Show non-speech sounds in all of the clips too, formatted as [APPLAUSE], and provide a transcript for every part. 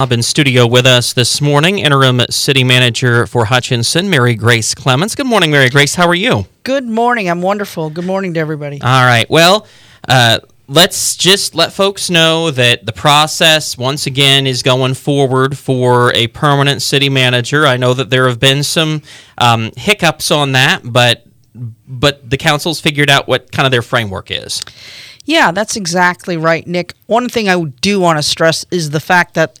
Up in studio with us this morning, interim city manager for Hutchinson, Mary Grace Clements. Good morning, Mary Grace. How are you? Good morning. I'm wonderful. Good morning to everybody. All right. Well, uh, let's just let folks know that the process, once again, is going forward for a permanent city manager. I know that there have been some um, hiccups on that, but but the council's figured out what kind of their framework is. Yeah, that's exactly right, Nick. One thing I do want to stress is the fact that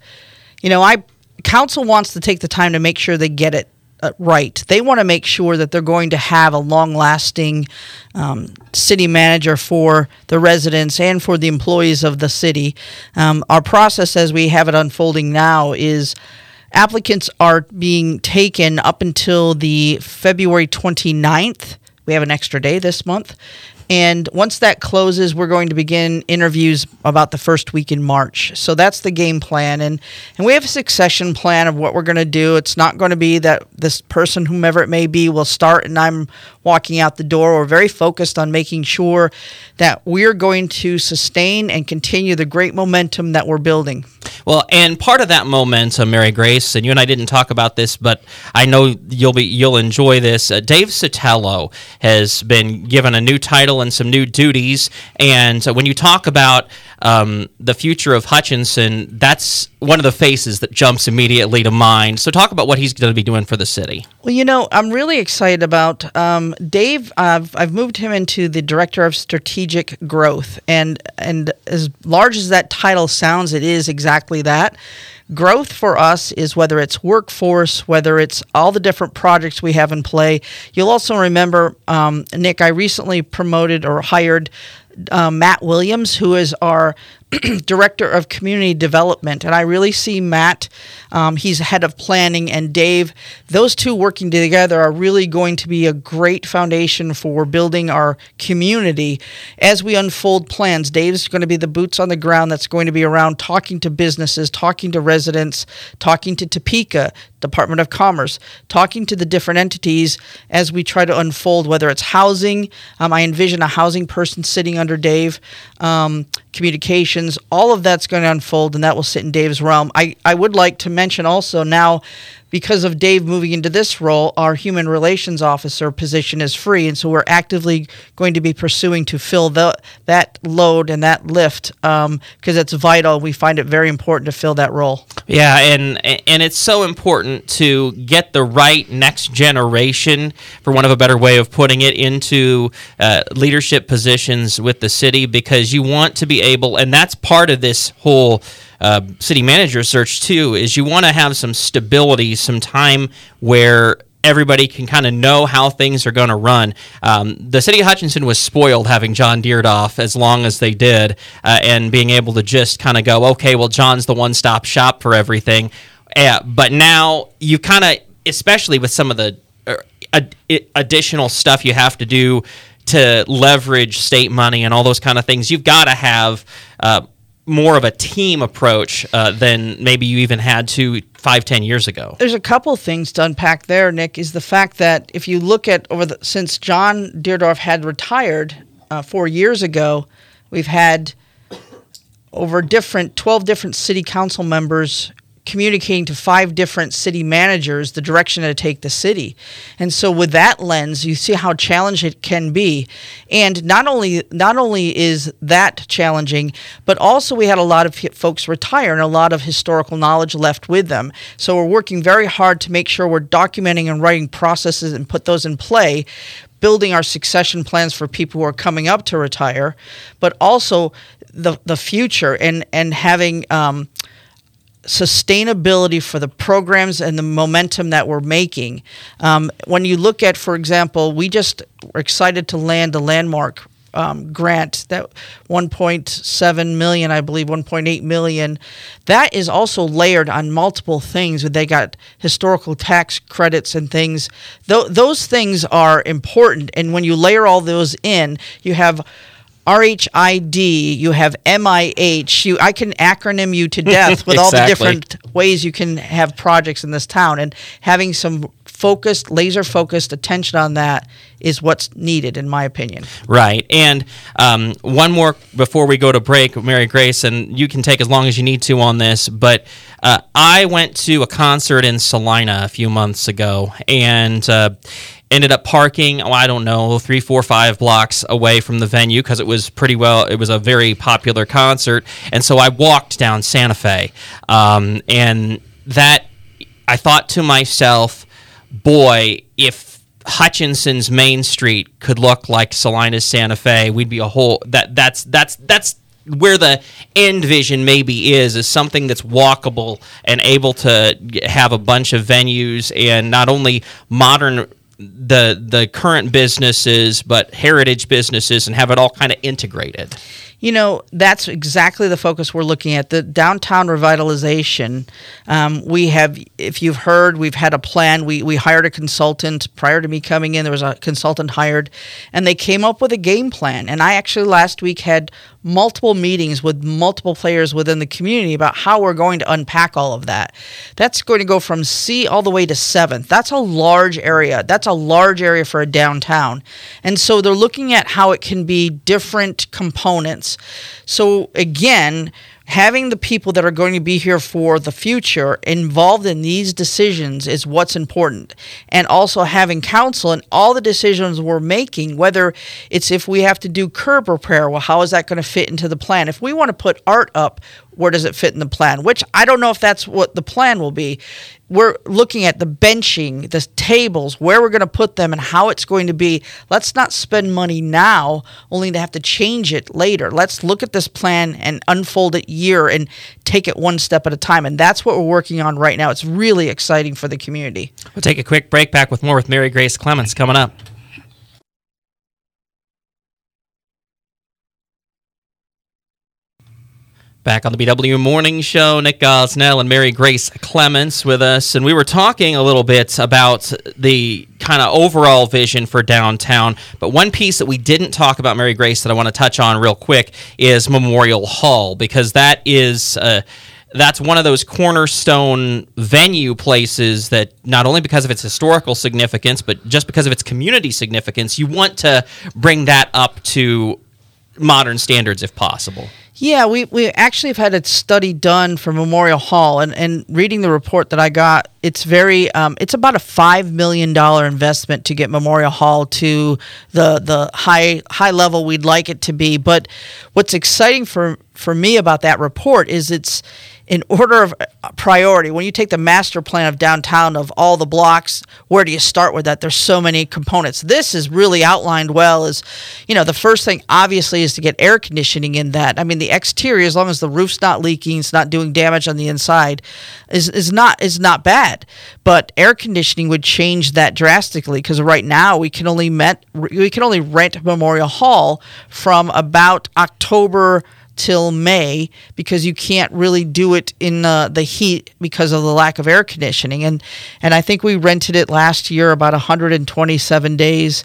you know, I council wants to take the time to make sure they get it uh, right. They want to make sure that they're going to have a long-lasting um, city manager for the residents and for the employees of the city. Um, our process, as we have it unfolding now, is applicants are being taken up until the February 29th. We have an extra day this month. And once that closes, we're going to begin interviews about the first week in March. So that's the game plan. And, and we have a succession plan of what we're going to do. It's not going to be that this person, whomever it may be, will start and I'm walking out the door. We're very focused on making sure that we're going to sustain and continue the great momentum that we're building. Well, and part of that momentum, Mary Grace, and you and I didn't talk about this, but I know you'll be you'll enjoy this. Uh, Dave Sotelo has been given a new title and some new duties, and uh, when you talk about um, the future of Hutchinson, that's one of the faces that jumps immediately to mind. So, talk about what he's going to be doing for the city. Well, you know, I'm really excited about um, Dave. I've, I've moved him into the director of strategic growth, and and as large as that title sounds, it is exactly that. Growth for us is whether it's workforce, whether it's all the different projects we have in play. You'll also remember, um, Nick, I recently promoted or hired uh, Matt Williams, who is our [CLEARS THROAT] director of community development, and I really see Matt. Um, he's head of planning, and Dave. Those two working together are really going to be a great foundation for building our community as we unfold plans. Dave's going to be the boots on the ground that's going to be around talking to businesses, talking to residents, talking to Topeka, Department of Commerce, talking to the different entities as we try to unfold whether it's housing. Um, I envision a housing person sitting under Dave, um, communications, all of that's going to unfold, and that will sit in Dave's realm. I, I would like to mention also now because of Dave moving into this role, our human relations officer position is free, and so we're actively going to be pursuing to fill the, that load and that lift because um, it's vital. We find it very important to fill that role. Yeah, and and it's so important to get the right next generation, for one of a better way of putting it, into uh, leadership positions with the city because you want to be able, and that's part of this whole uh, city manager search too is you want to have some stability, some time where everybody can kind of know how things are going to run. Um, the city of Hutchinson was spoiled having John Deardoff as long as they did, uh, and being able to just kind of go, okay, well, John's the one-stop shop for everything. Uh, but now you kind of, especially with some of the uh, ad- additional stuff you have to do to leverage state money and all those kind of things, you've got to have uh, more of a team approach uh, than maybe you even had to five, ten years ago. There's a couple things to unpack there, Nick. Is the fact that if you look at over the since John Deardoff had retired uh, four years ago, we've had over different 12 different city council members communicating to five different city managers the direction to take the city. And so with that lens, you see how challenging it can be. And not only not only is that challenging, but also we had a lot of folks retire and a lot of historical knowledge left with them. So we're working very hard to make sure we're documenting and writing processes and put those in play building our succession plans for people who are coming up to retire, but also the the future and and having um, sustainability for the programs and the momentum that we're making. Um, when you look at, for example, we just were excited to land a landmark um, grant that 1.7 million, I believe 1.8 million. That is also layered on multiple things. They got historical tax credits and things. Th- those things are important, and when you layer all those in, you have RHID, you have MIH. You, I can acronym you to death [LAUGHS] with exactly. all the different ways you can have projects in this town. And having some focused, laser focused attention on that is what's needed, in my opinion. Right. And um, one more before we go to break, Mary Grace, and you can take as long as you need to on this. But uh, I went to a concert in Salina a few months ago and uh, ended up parking, oh, I don't know, three, four, five blocks away from the venue because it was pretty well, it was a very popular concert. And so I walked down Santa Fe. Um, and that, I thought to myself, boy, if Hutchinson's Main Street could look like Salina's Santa Fe, we'd be a whole that that's that's that's where the end vision maybe is is something that's walkable and able to have a bunch of venues and not only modern the the current businesses but heritage businesses and have it all kind of integrated you know, that's exactly the focus we're looking at the downtown revitalization. Um, we have, if you've heard, we've had a plan. We, we hired a consultant prior to me coming in. There was a consultant hired, and they came up with a game plan. And I actually last week had multiple meetings with multiple players within the community about how we're going to unpack all of that. That's going to go from C all the way to 7th. That's a large area. That's a large area for a downtown. And so they're looking at how it can be different components. So again, having the people that are going to be here for the future involved in these decisions is what's important. And also having counsel in all the decisions we're making, whether it's if we have to do curb repair, well, how is that going to fit into the plan? If we want to put art up, where does it fit in the plan? Which I don't know if that's what the plan will be. We're looking at the benching, the tables, where we're going to put them, and how it's going to be. Let's not spend money now only to have to change it later. Let's look at this plan and unfold it year and take it one step at a time. And that's what we're working on right now. It's really exciting for the community. We'll take a quick break back with more with Mary Grace Clements coming up. Back on the BW Morning Show, Nick Gosnell and Mary Grace Clements with us. And we were talking a little bit about the kind of overall vision for downtown. But one piece that we didn't talk about, Mary Grace, that I want to touch on real quick is Memorial Hall, because that is. Uh, that's one of those cornerstone venue places that not only because of its historical significance, but just because of its community significance, you want to bring that up to modern standards if possible. Yeah, we, we actually have had a study done for Memorial Hall, and, and reading the report that I got, it's very um, it's about a five million dollar investment to get Memorial Hall to the the high high level we'd like it to be. But what's exciting for for me about that report is it's in order of priority. When you take the master plan of downtown of all the blocks, where do you start with that? There's so many components. This is really outlined well. Is you know the first thing obviously is to get air conditioning in that. I mean the exterior, as long as the roof's not leaking, it's not doing damage on the inside, is is not is not bad. But air conditioning would change that drastically because right now we can only met we can only rent Memorial Hall from about October till May because you can't really do it in uh, the heat because of the lack of air conditioning. And and I think we rented it last year about 127 days.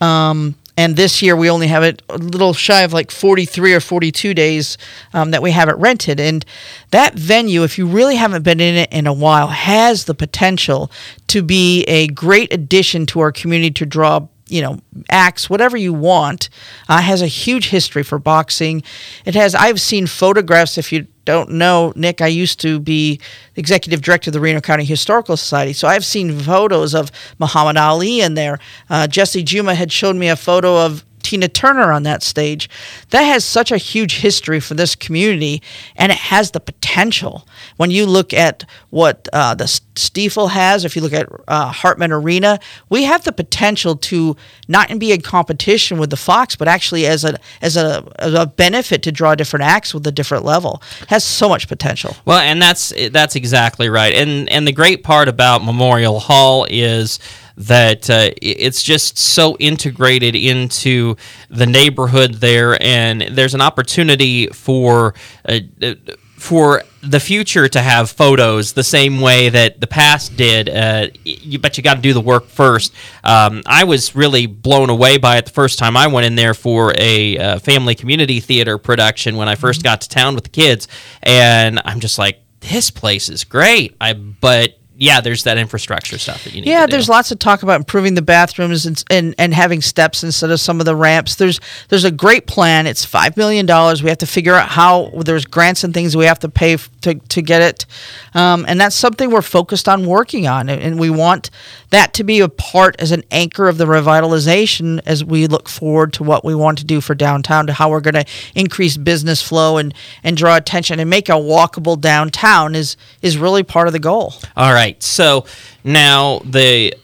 Um, and this year we only have it a little shy of like 43 or 42 days um, that we have it rented. And that venue if you really haven't been in it in a while has the potential to be a great addition to our community to draw you know acts whatever you want. Uh, has a huge history for boxing. It has i've seen photographs if you don't know nick i used to be executive director of the reno county historical society. So i've seen photos of muhammad ali in there. Uh, jesse juma had showed me a photo of Tina Turner on that stage. That has such a huge history for this community, and it has the potential. When you look at what uh, the Stiefel has, if you look at uh, Hartman Arena, we have the potential to not be in competition with the Fox, but actually as a as a, as a benefit to draw different acts with a different level. It has so much potential. Well, and that's that's exactly right. And and the great part about Memorial Hall is that uh, it's just so integrated into the neighborhood there, and there's an opportunity for. Uh, uh, for the future to have photos the same way that the past did, uh, you bet you got to do the work first. Um, I was really blown away by it the first time I went in there for a uh, family community theater production when I 1st mm-hmm. got to town with the kids, and I'm just like, this place is great. I but yeah, there's that infrastructure stuff that you need. Yeah, to do. there's lots of talk about improving the bathrooms and, and and having steps instead of some of the ramps. There's there's a great plan. It's five million dollars. We have to figure out how. There's grants and things we have to pay f- to to get it, um, and that's something we're focused on working on. And, and we want that to be a part as an anchor of the revitalization as we look forward to what we want to do for downtown, to how we're going to increase business flow and and draw attention and make a walkable downtown is is really part of the goal. All right. So now the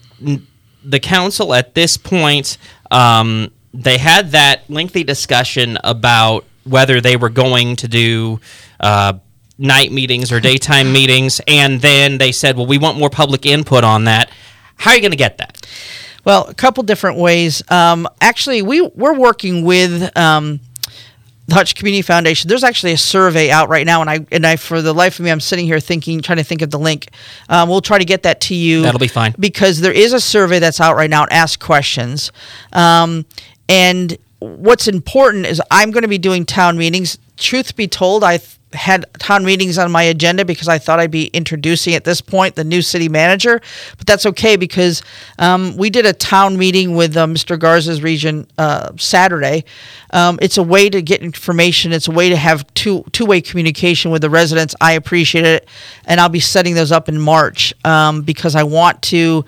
the council at this point um, they had that lengthy discussion about whether they were going to do. Uh, night meetings or daytime meetings and then they said well we want more public input on that how are you going to get that Well, a couple different ways. Um, actually, we we're working with um, the Hutch Community Foundation. There's actually a survey out right now, and I and I for the life of me, I'm sitting here thinking, trying to think of the link. Um, we'll try to get that to you. That'll be fine. because there is a survey that's out right now. And Ask questions, um, and what's important is I'm going to be doing town meetings. Truth be told, I th- had town meetings on my agenda because I thought I'd be introducing at this point the new city manager, but that's okay because um, we did a town meeting with uh, Mr. Garza's region uh, Saturday. Um, it's a way to get information. It's a way to have two two way communication with the residents. I appreciate it, and I'll be setting those up in March um, because I want to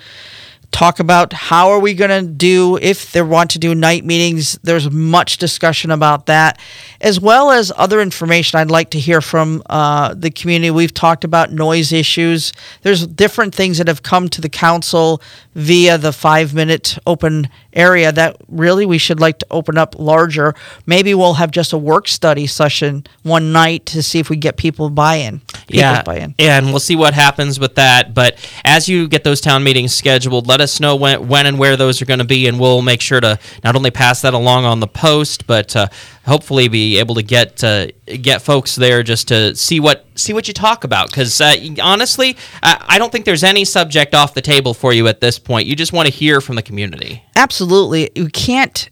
talk about how are we going to do if they want to do night meetings there's much discussion about that as well as other information i'd like to hear from uh, the community. We've talked about noise issues. There's different things that have come to the council via the five minute open area that really we should like to open up larger maybe we'll have just a work study session one night to see if we get people buy-in yeah, buy-in and we'll see what happens with that. But as you get those town meetings scheduled, let us know when, when and where those are going to be, and we'll make sure to not only pass that along on the post, but uh, hopefully be able to get uh, get folks there just to see what see what you talk about. Because uh, honestly, I, don't think there's any subject off the table for you at this point. You just want to hear from the community. absolutely we can't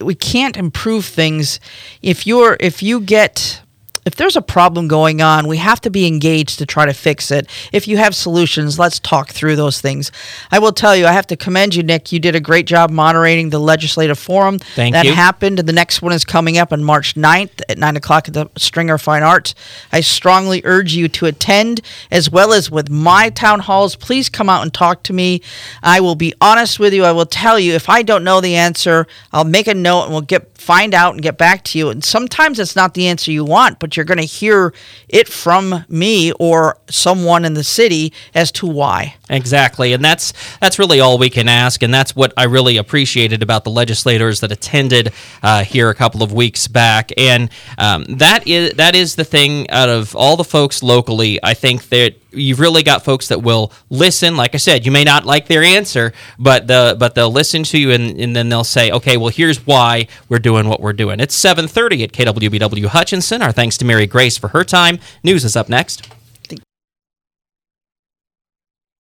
we can't improve things if you're if you get if there's a problem going on, we have to be engaged to try to fix it. If you have solutions, let's talk through those things. I will tell you, I have to commend you, Nick. You did a great job moderating the legislative forum. Thank that you. happened. The next one is coming up on March 9th at 9 o'clock at the Stringer Fine Arts. I strongly urge you to attend, as well as with my town halls. Please come out and talk to me. I will be honest with you. I will tell you if I don't know the answer, I'll make a note and we'll get find out and get back to you. And sometimes it's not the answer you want, you're going to hear it from me or someone in the city as to why. Exactly, and that's that's really all we can ask, and that's what I really appreciated about the legislators that attended uh, here a couple of weeks back, and um, that is that is the thing. Out of all the folks locally, I think that you've really got folks that will listen. Like I said, you may not like their answer, but the but they'll listen to you, and, and then they'll say, okay, well, here's why we're doing what we're doing. It's 7:30 at KWBW Hutchinson. Our thanks to Mary Grace for her time. News is up next.